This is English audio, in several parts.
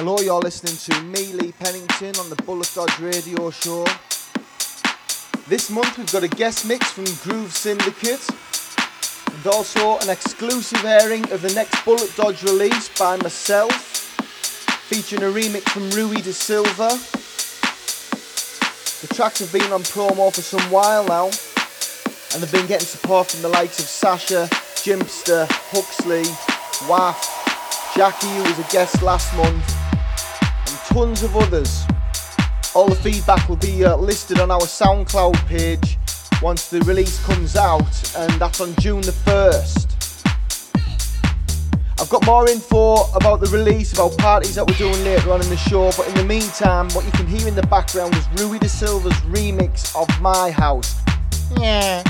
Hello, you're listening to me, Lee Pennington, on the Bullet Dodge Radio Show. This month we've got a guest mix from Groove Syndicate and also an exclusive airing of the next Bullet Dodge release by myself, featuring a remix from Rui da Silva. The tracks have been on promo for some while now, and they've been getting support from the likes of Sasha, Jimpster, Huxley, Waff, Jackie, who was a guest last month, tons of others. All the feedback will be uh, listed on our SoundCloud page once the release comes out, and that's on June the 1st. I've got more info about the release, about parties that we're doing later on in the show, but in the meantime, what you can hear in the background is Rui da Silva's remix of My House. Yeah.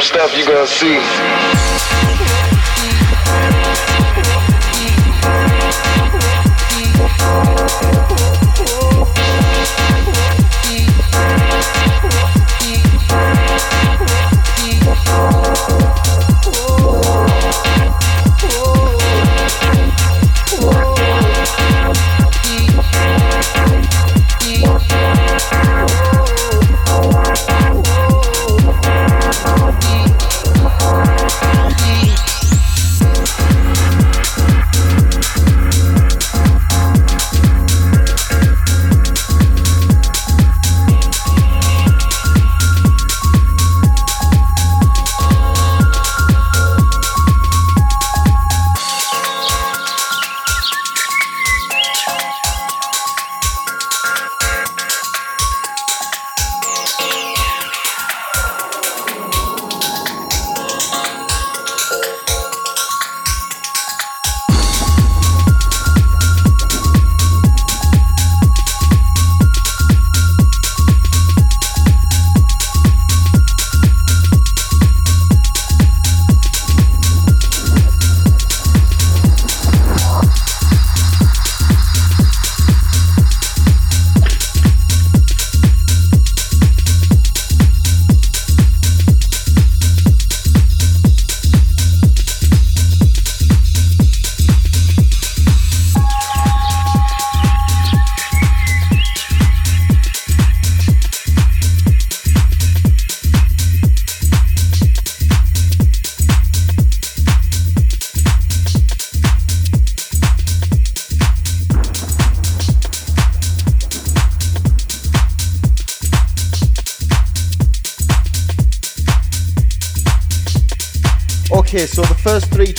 Some stuff you gonna see.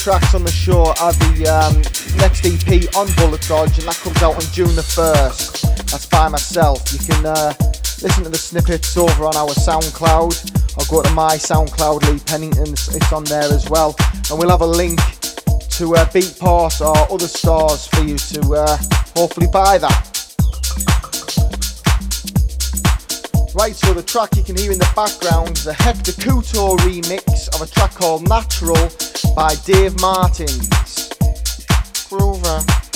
Tracks on the show are the um, next EP on Bullet Dodge, and that comes out on June the 1st. That's by myself. You can uh, listen to the snippets over on our SoundCloud, or go to my SoundCloud, Lee Pennington, it's on there as well. And we'll have a link to uh, Beatport or other stores for you to uh, hopefully buy that. Right, so the track you can hear in the background is a Hector Couto remix of a track called Natural by Dave Martins. Grover.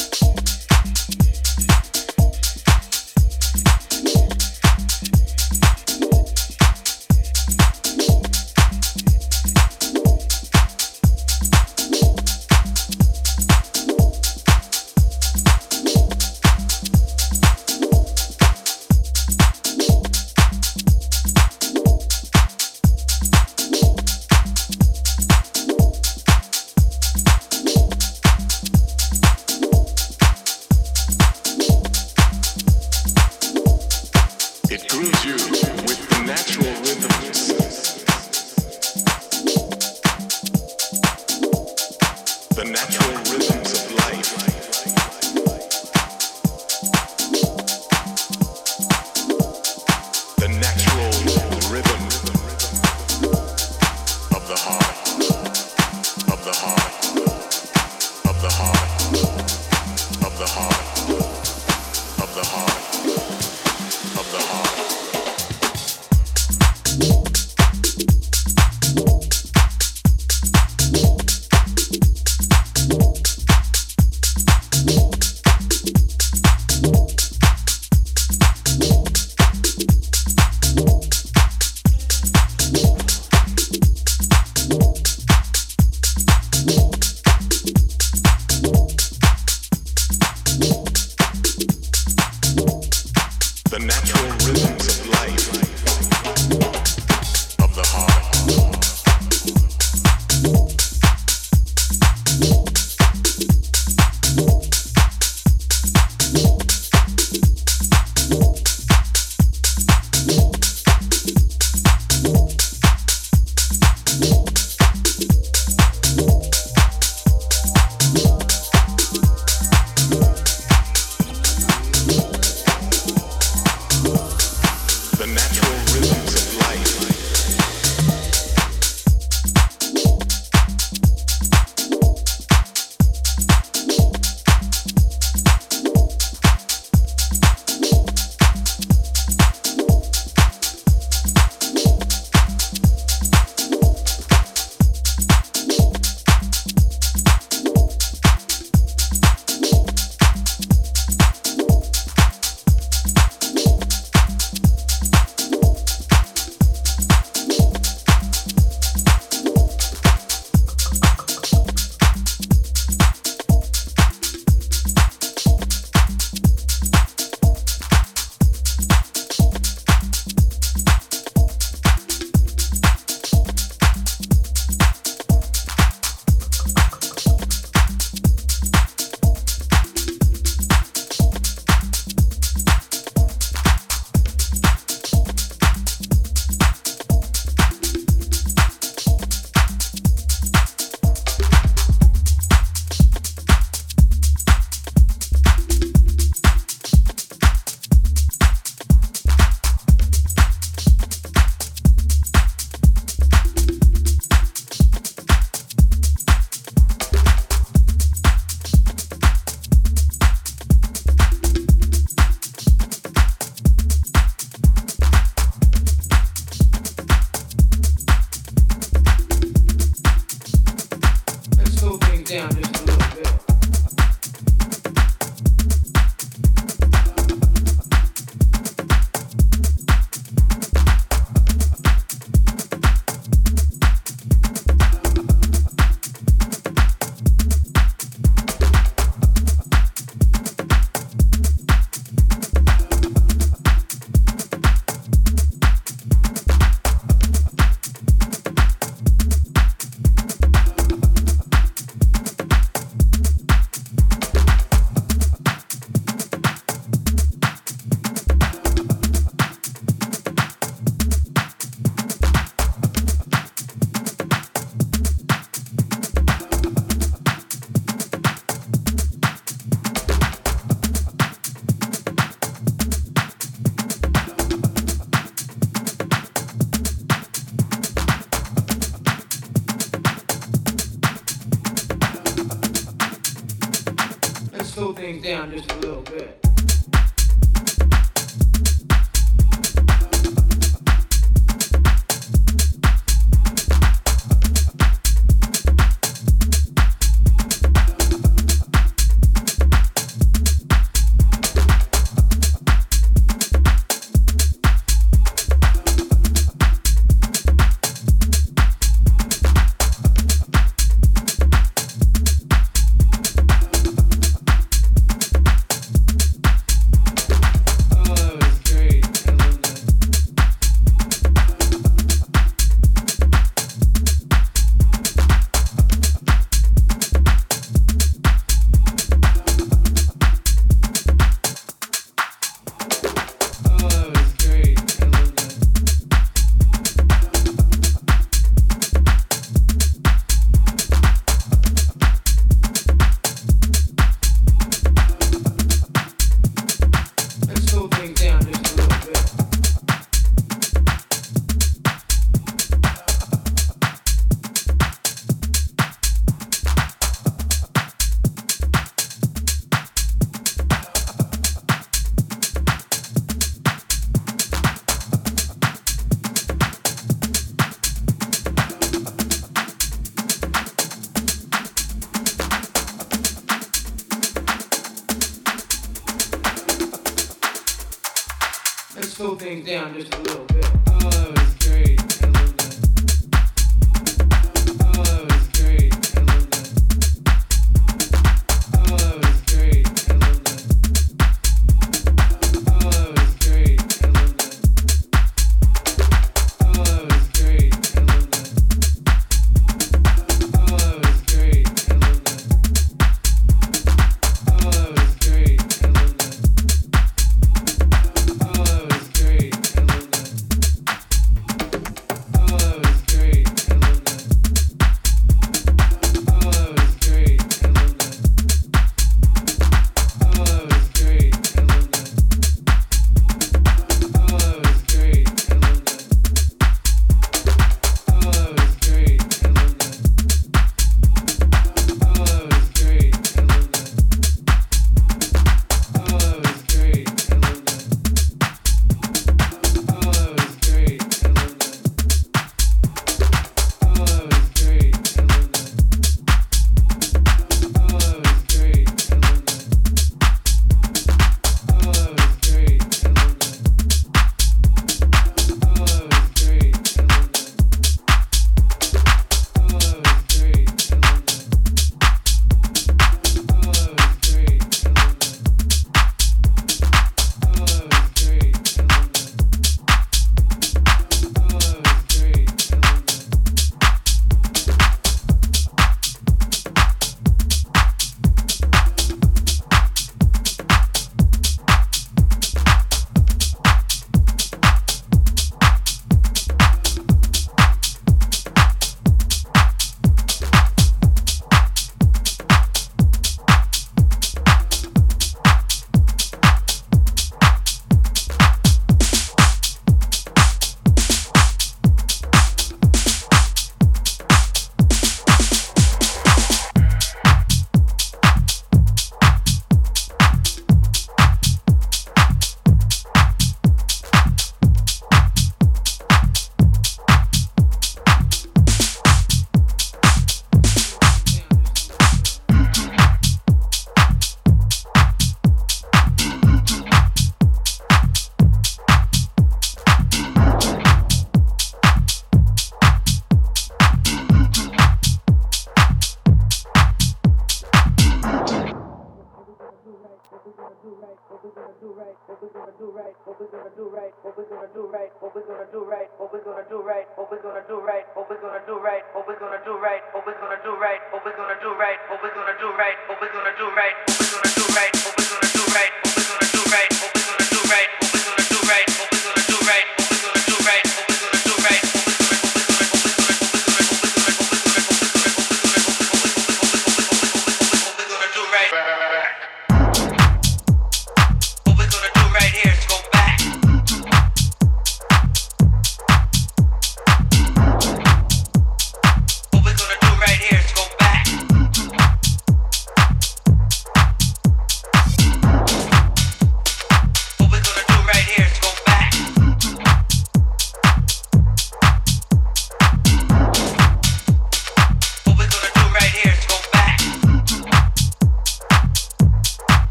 things down just a little bit.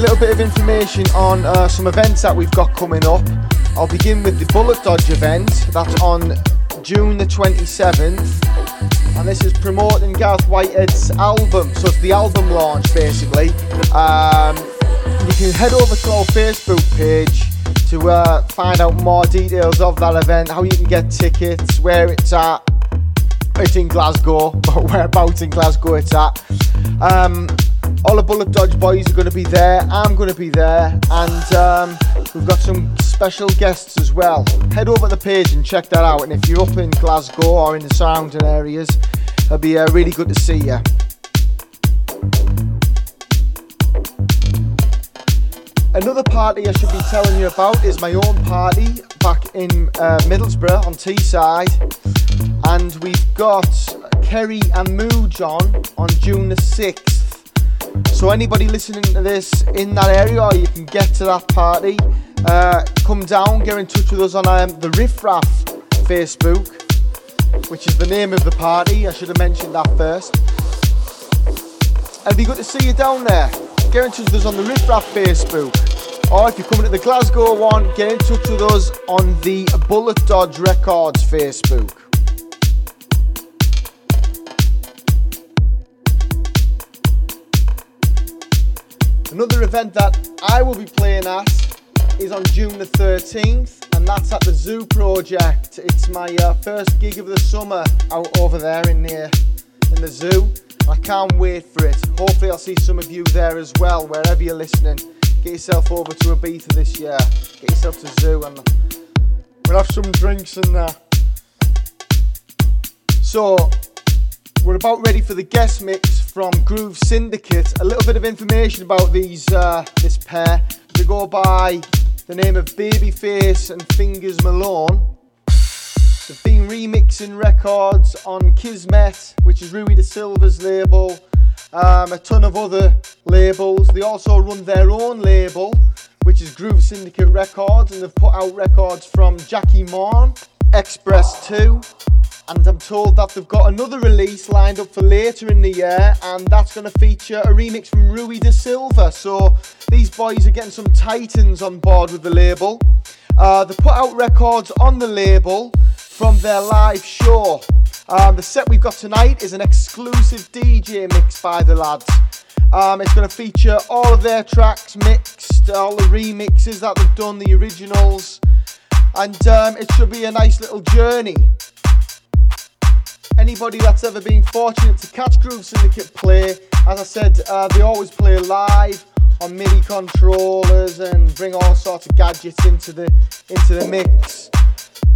Little bit of information on uh, some events that we've got coming up. I'll begin with the Bullet Dodge event. That's on June the 27th. And this is promoting Gareth Whitehead's album. So it's the album launch basically. Um, you can head over to our Facebook page to uh, find out more details of that event, how you can get tickets, where it's at. It's in Glasgow, but whereabouts in Glasgow it's at. Um, all the Bullet Dodge boys are going to be there. I'm going to be there, and um, we've got some special guests as well. Head over to the page and check that out. And if you're up in Glasgow or in the surrounding areas, it'll be uh, really good to see you. Another party I should be telling you about is my own party back in uh, Middlesbrough on Teesside. And we've got Kerry and Mooge on on June the 6th. So, anybody listening to this in that area, you can get to that party, uh, come down, get in touch with us on um, the Riff Raff Facebook, which is the name of the party. I should have mentioned that first. It'd be good to see you down there get in touch with us on the Riff Raff Facebook. Or if you're coming to the Glasgow one, get in touch with us on the Bullet Dodge Records Facebook. Another event that I will be playing at is on June the 13th, and that's at the Zoo Project. It's my uh, first gig of the summer out over there in the, in the zoo. I can't wait for it. Hopefully, I'll see some of you there as well, wherever you're listening. Get yourself over to Ibiza this year. Get yourself to Zoo and we'll have some drinks and that. So, we're about ready for the guest mix from Groove Syndicate. A little bit of information about these uh, this pair. They go by the name of Babyface and Fingers Malone. They've been remixing records on Kismet, which is Rui da Silva's label, um, a ton of other labels. They also run their own label, which is Groove Syndicate Records, and they've put out records from Jackie Morn, X-Press 2, and I'm told that they've got another release lined up for later in the year, and that's going to feature a remix from Rui da Silva. So these boys are getting some titans on board with the label. Uh, they put out records on the label from their live show. Um, the set we've got tonight is an exclusive DJ mix by the lads. Um, it's going to feature all of their tracks mixed, all the remixes that they've done, the originals, and um, it should be a nice little journey. Anybody that's ever been fortunate to catch Groove Syndicate play, as I said, uh, they always play live on MIDI controllers and bring all sorts of gadgets into the into the mix.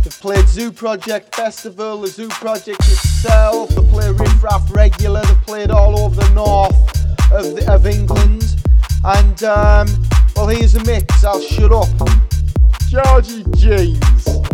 They've played Zoo Project Festival, the Zoo Project itself, they play Riff Raff regular, they've played all over the north of, the, of England. And, um, well, here's a mix, I'll shut up. Georgie James.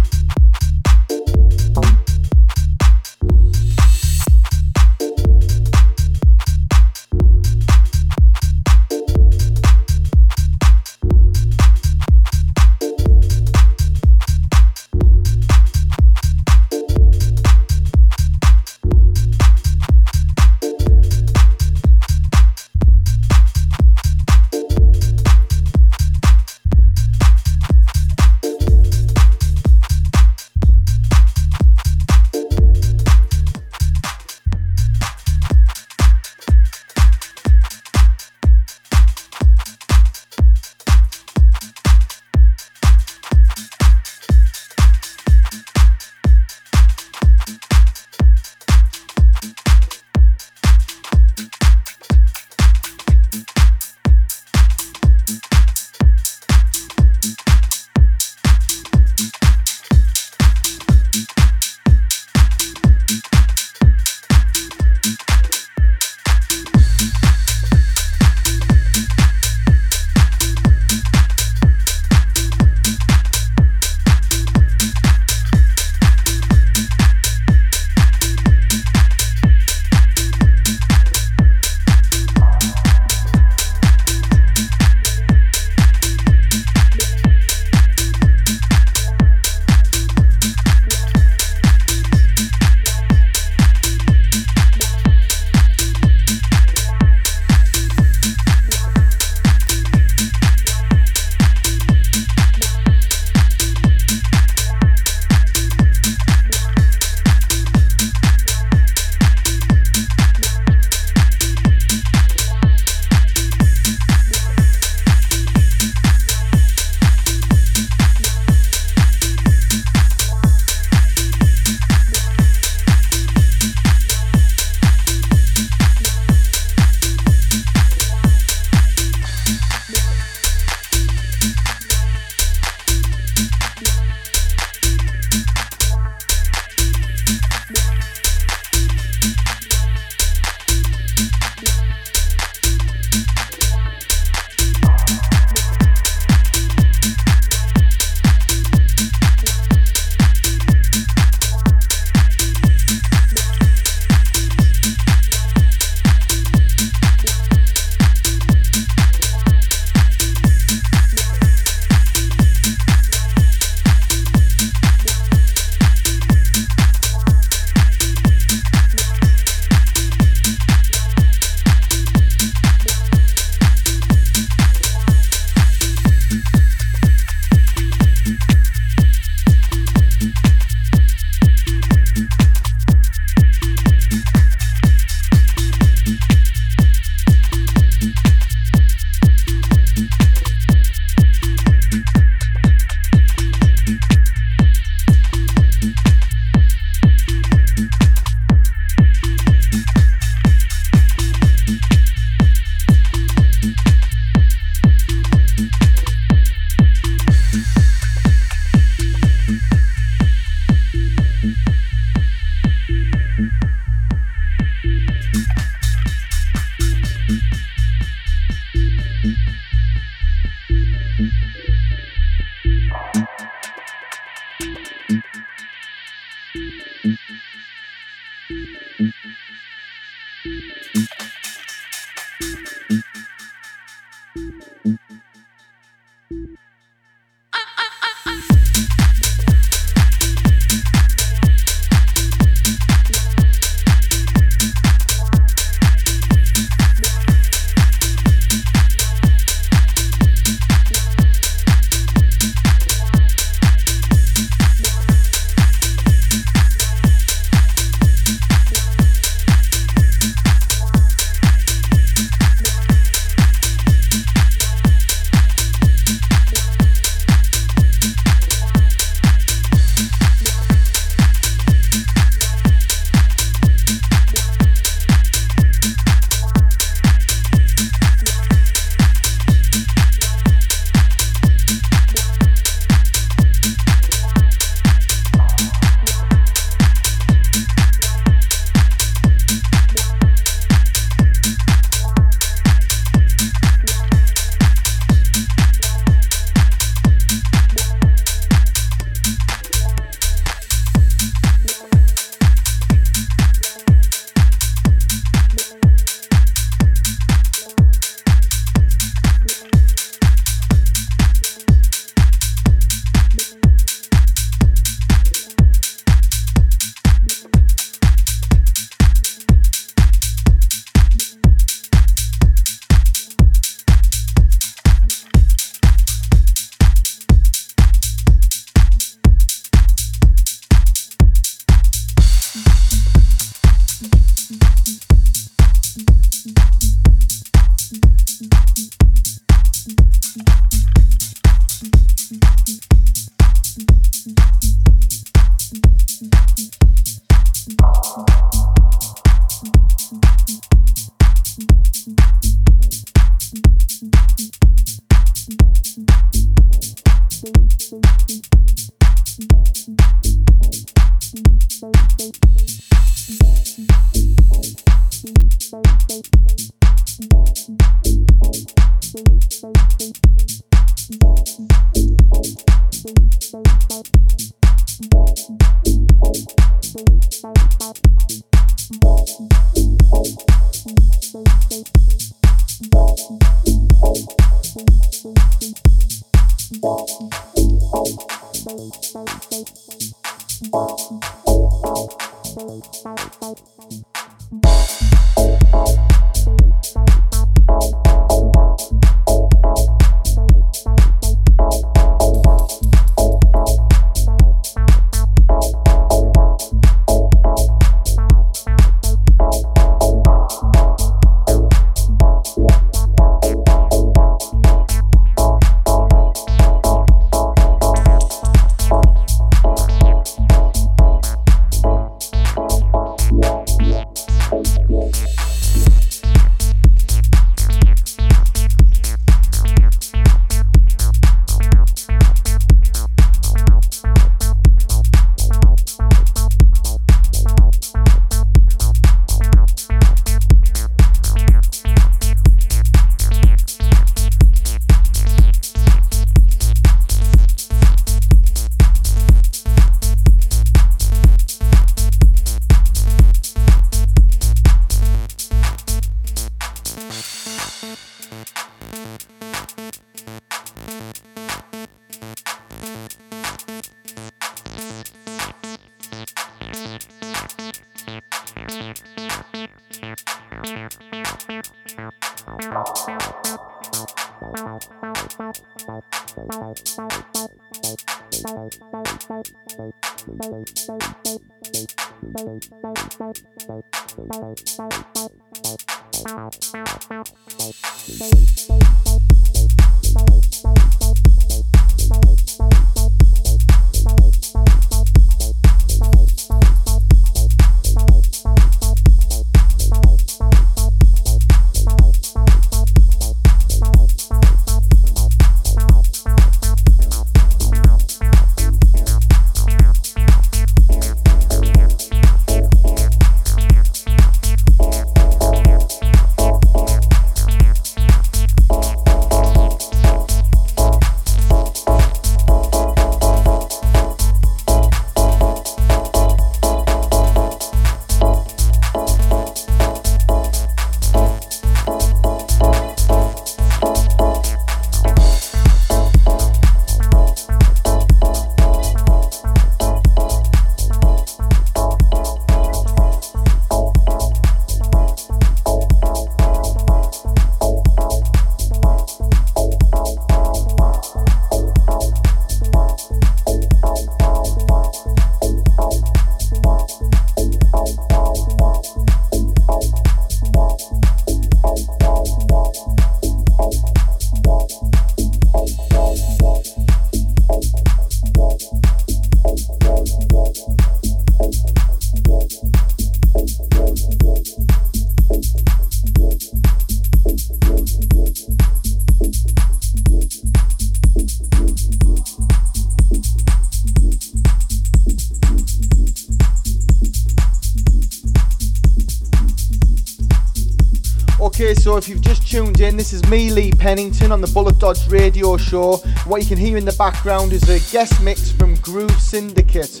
Pennington, on the Bullet Dodge radio show. What you can hear in the background is a guest mix from Groove Syndicate,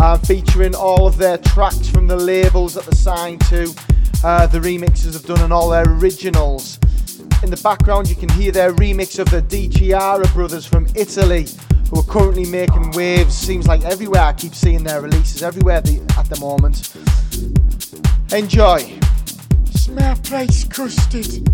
uh, featuring all of their tracks from the labels that they're signed to, uh, the remixes have done, and all their originals. In the background, you can hear their remix of the Di brothers from Italy, who are currently making waves. Seems like everywhere I keep seeing their releases, everywhere the, at the moment. Enjoy. Smell place custard.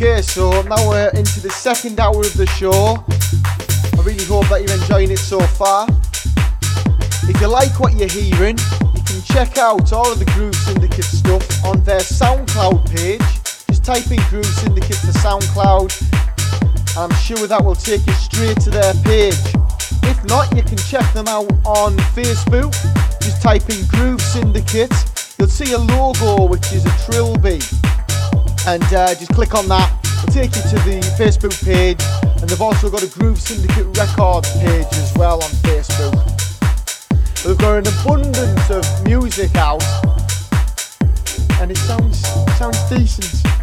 Okay, so now we're into the second hour of the show. I really hope that you're enjoying it so far. If you like what you're hearing, you can check out all of the Groove Syndicate stuff on their SoundCloud page. Just type in Groove Syndicate to SoundCloud, and I'm sure that will take you straight to their page. If not, you can check them out on Facebook. Just type in Groove Syndicate. You'll see a logo which is a trilby, and uh, just click on that. It'll take you to the Facebook page, and they've also got a Groove Syndicate Records page as well on Facebook. We've got an abundance of music out, and it sounds sounds decent.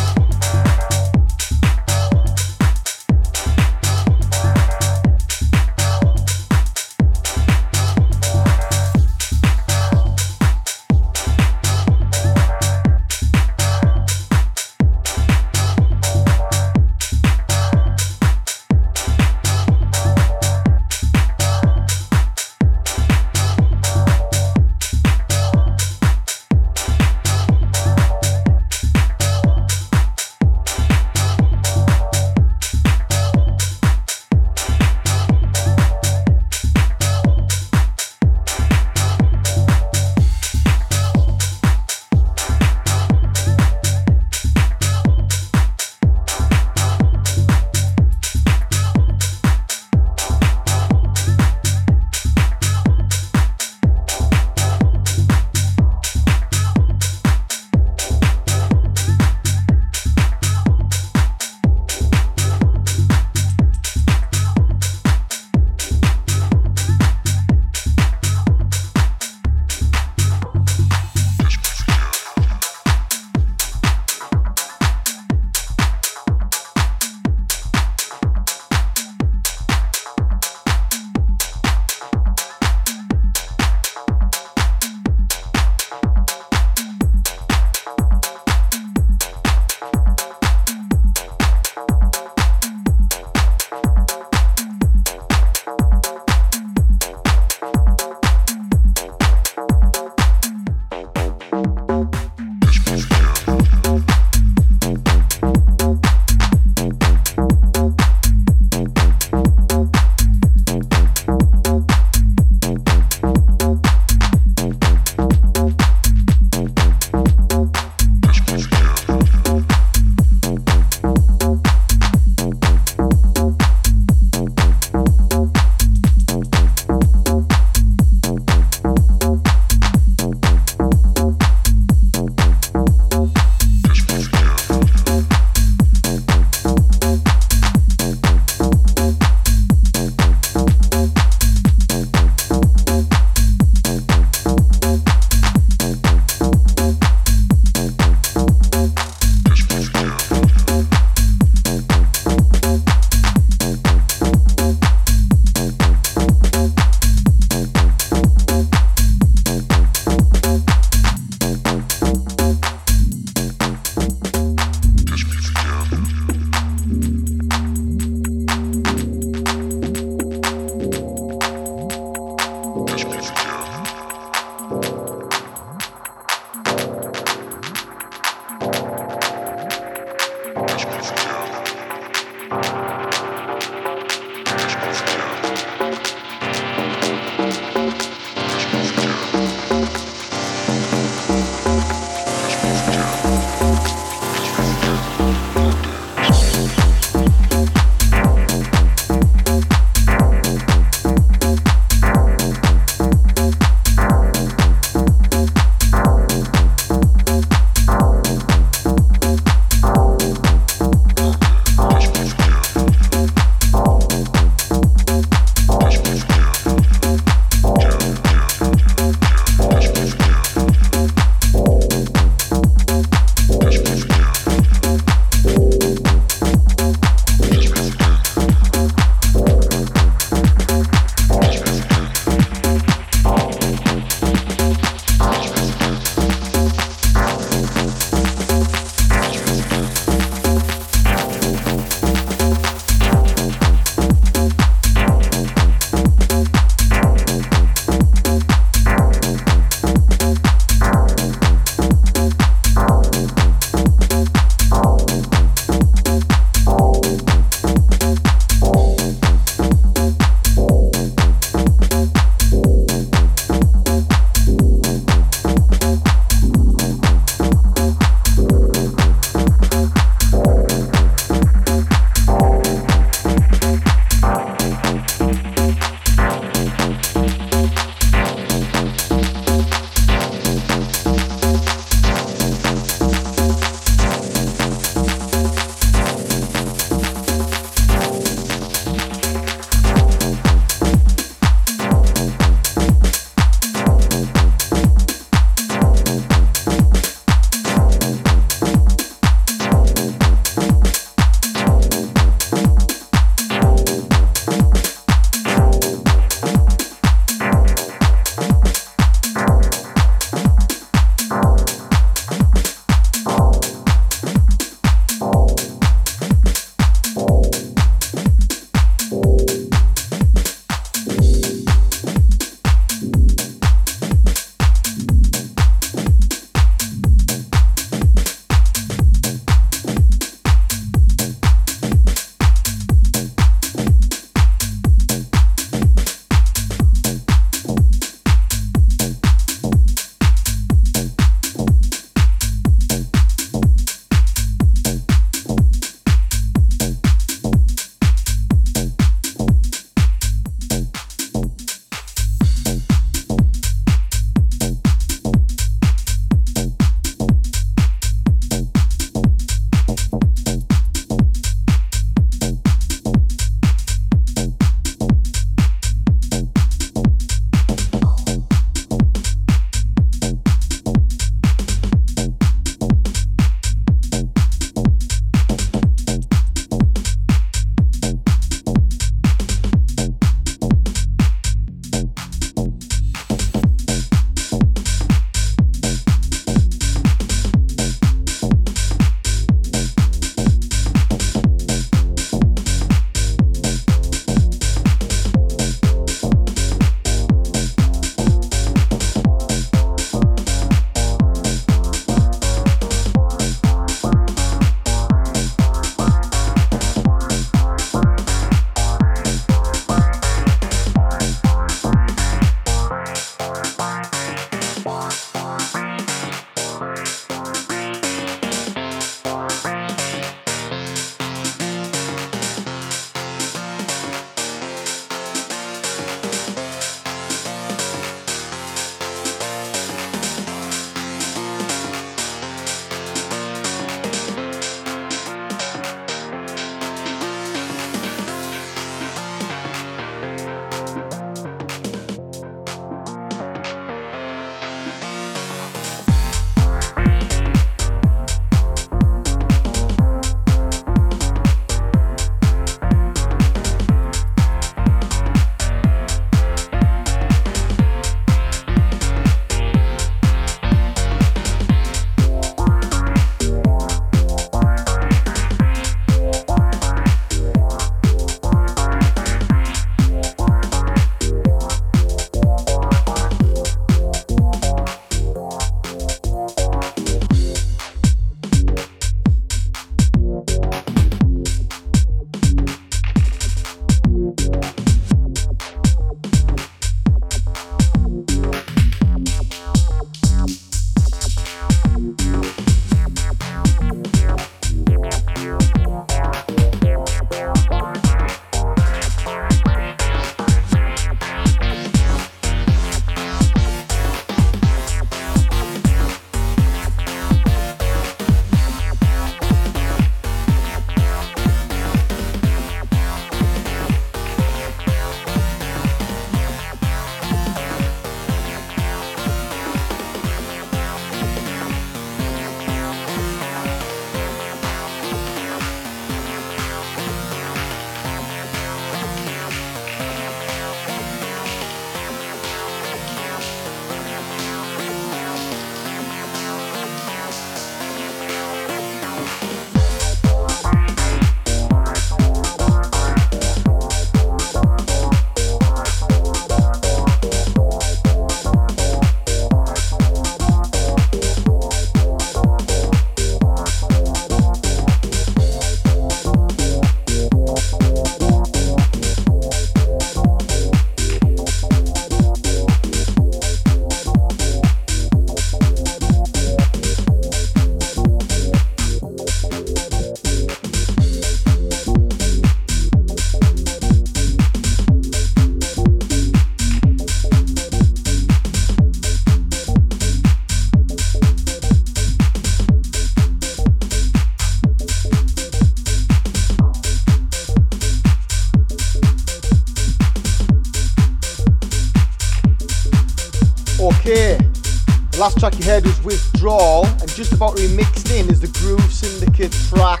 Last track you heard was Withdrawal, and just about remixed in is the Groove Syndicate track,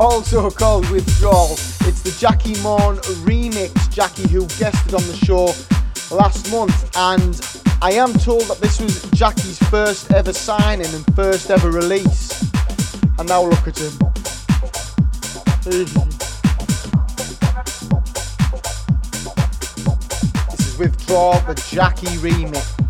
also called Withdrawal. It's the Jackie Morn remix, Jackie who guested on the show last month, and I am told that this was Jackie's first ever signing and first ever release. And now look at him. this is Withdrawal, the Jackie remix.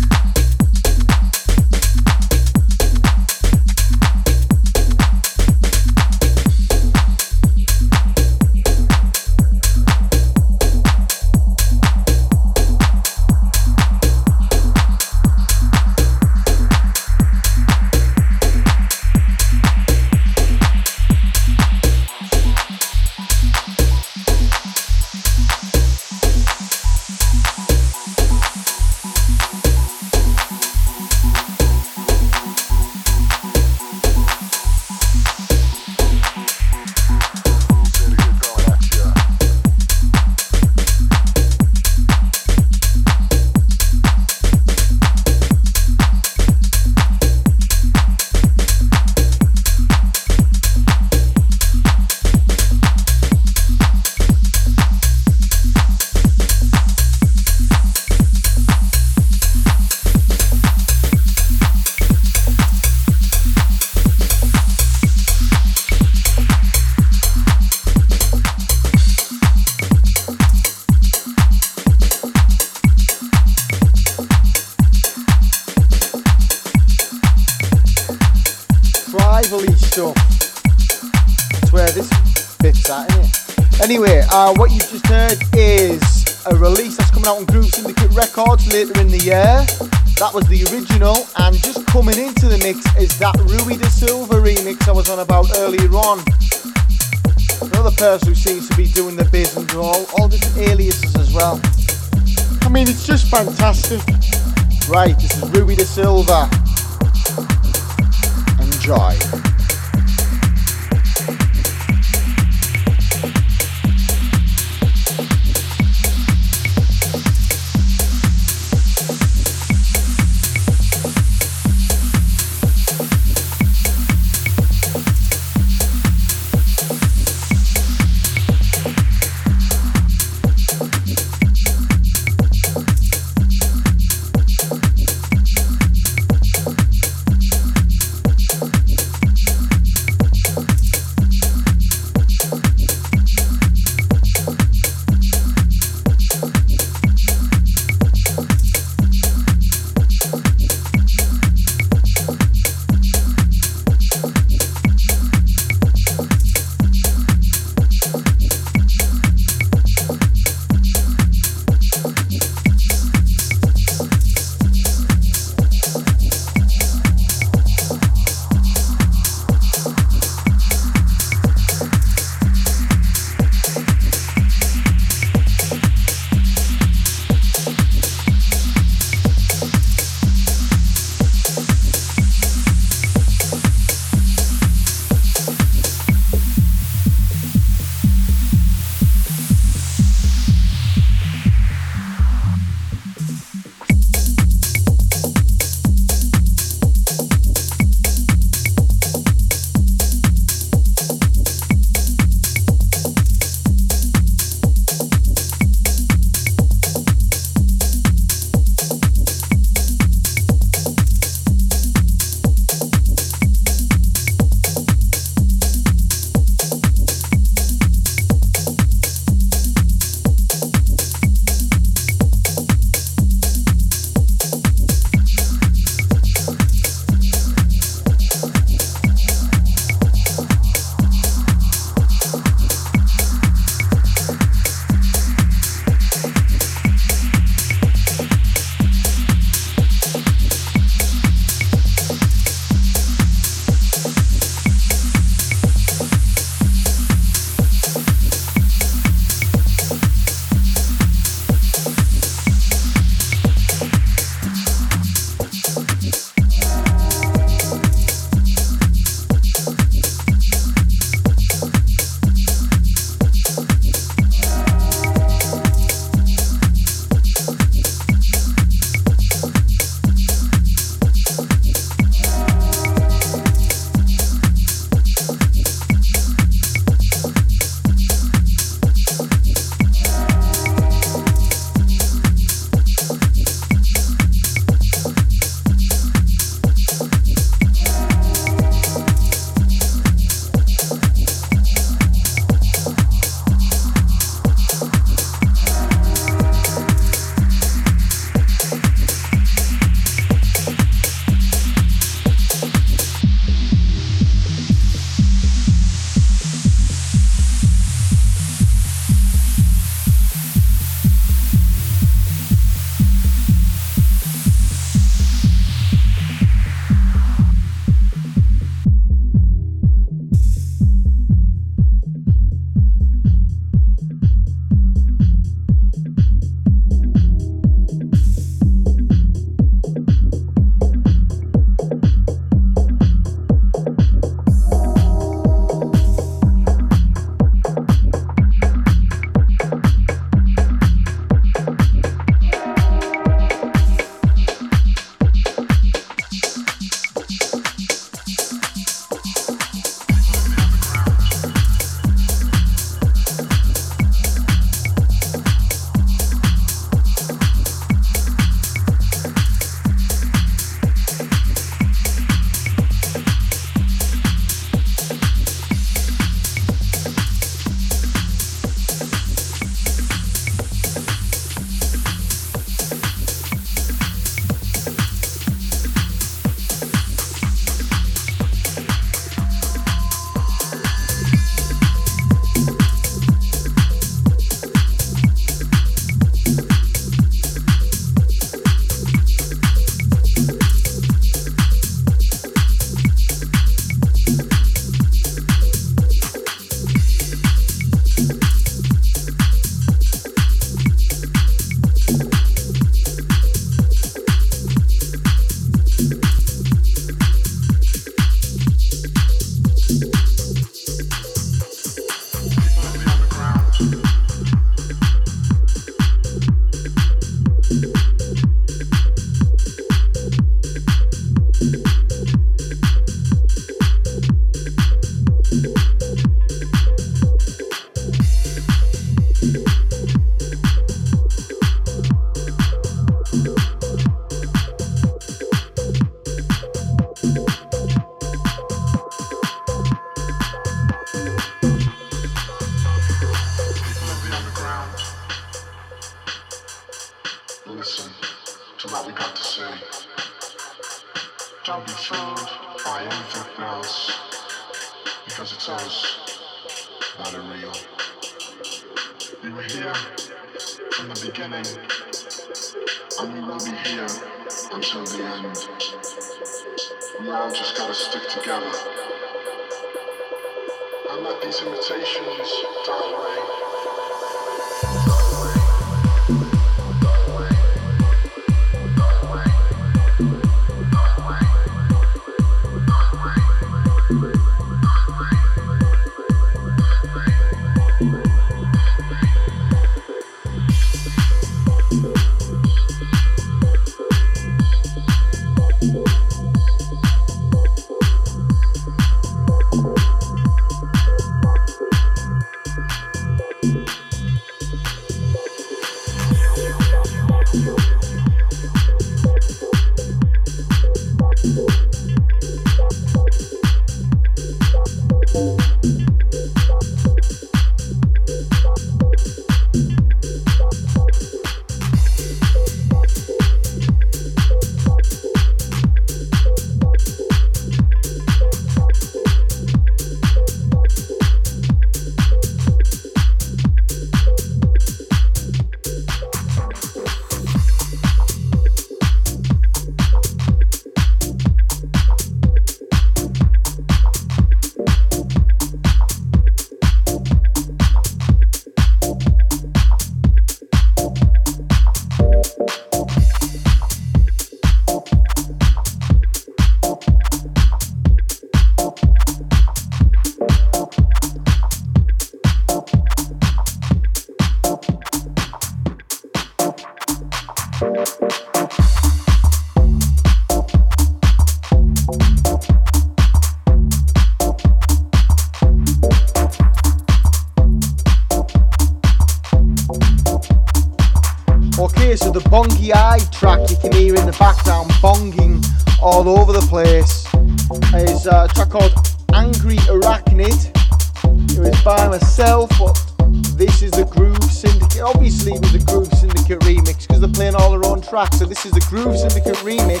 So this is the Groove Syndicate remix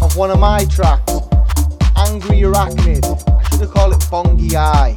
of one of my tracks, Angry Arachnid. I should have called it Bongi Eye.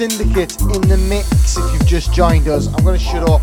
Syndicate in the mix. If you've just joined us, I'm going to shut up.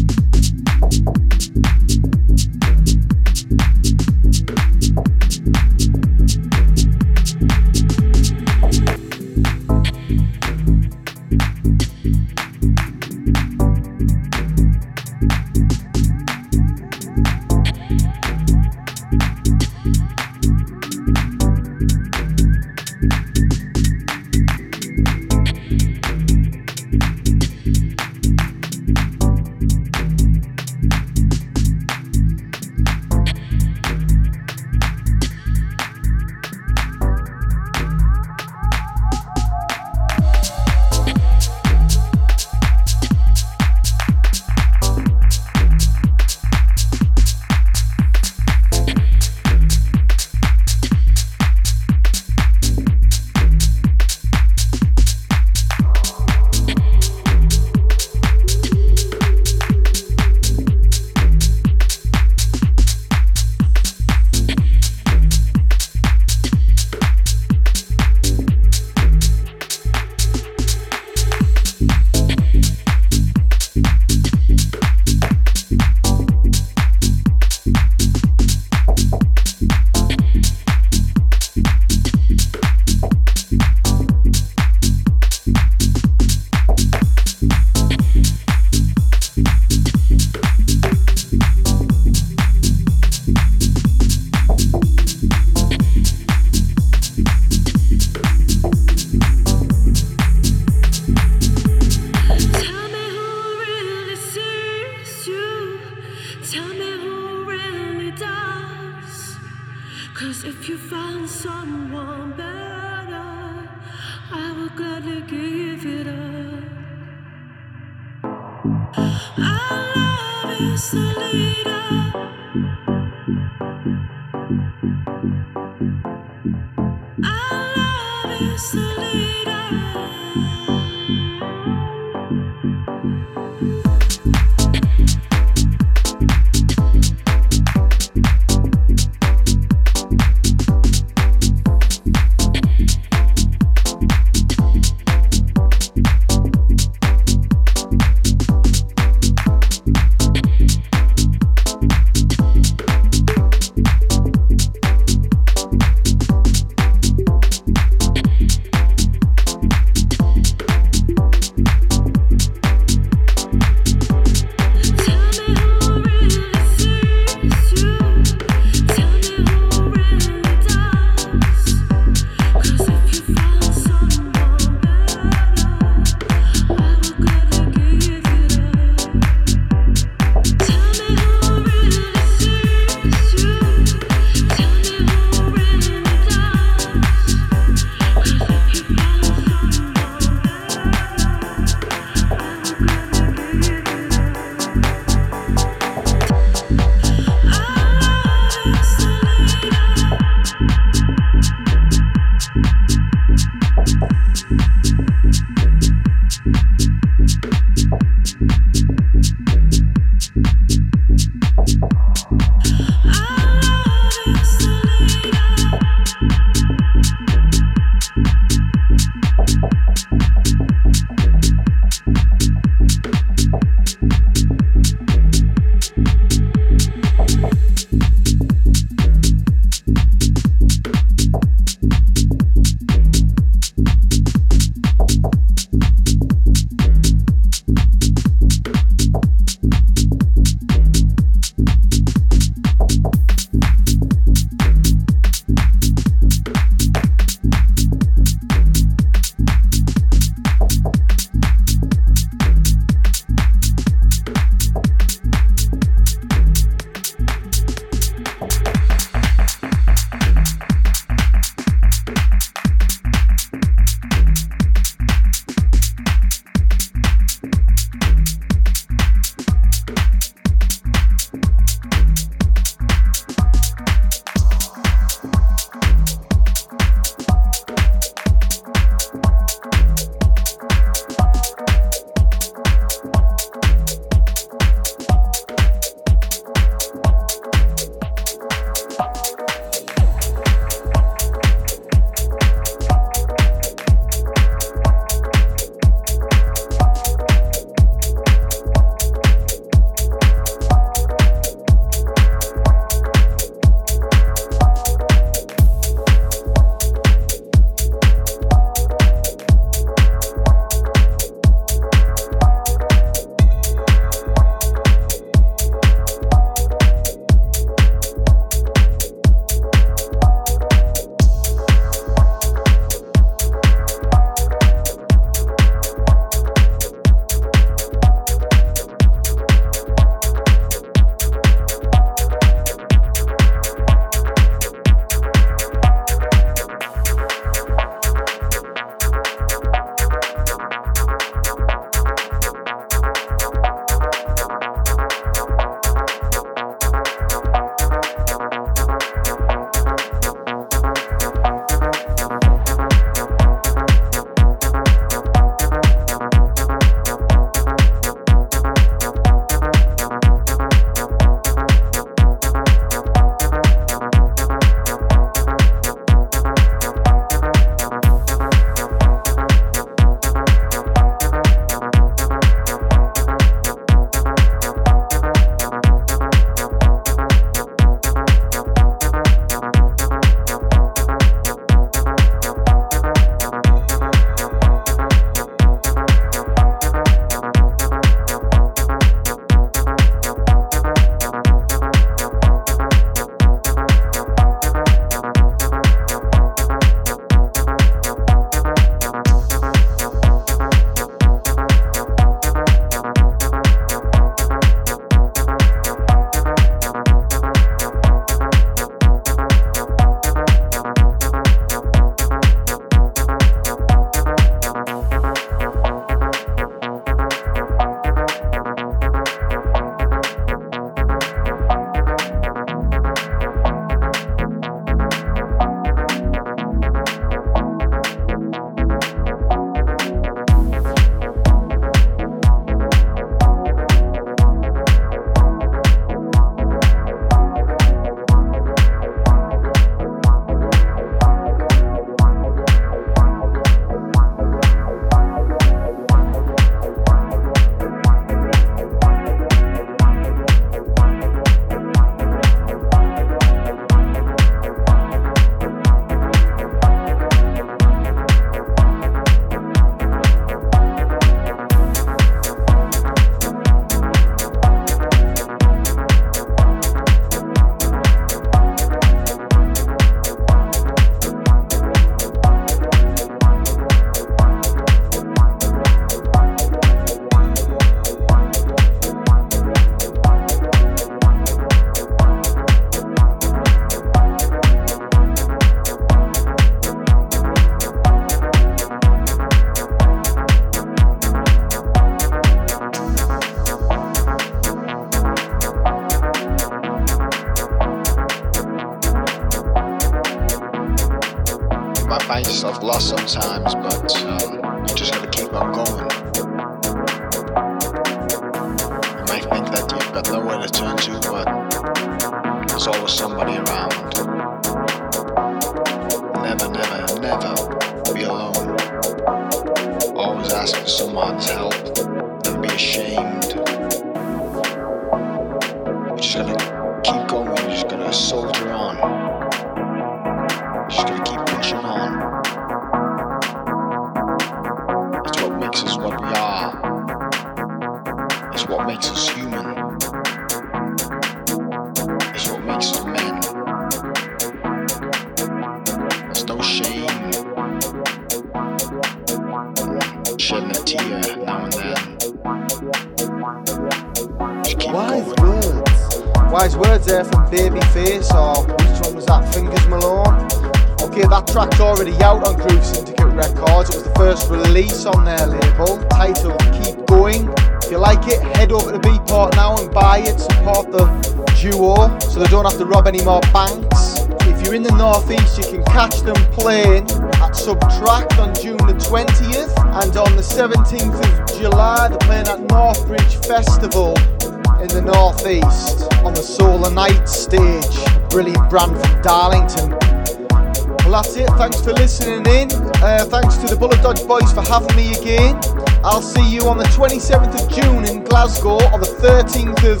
for having me again. I'll see you on the 27th of June in Glasgow or the 13th of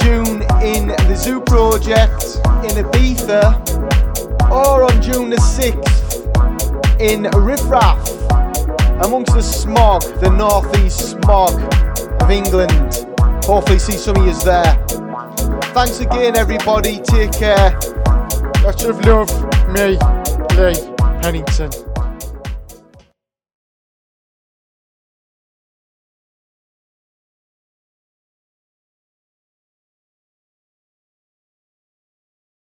June in the Zoo Project in Ibiza or on June the 6th in Riffraff amongst the smog, the northeast smog of England. Hopefully, see some of you there. Thanks again, everybody. Take care. Much of love, me, Lee Pennington.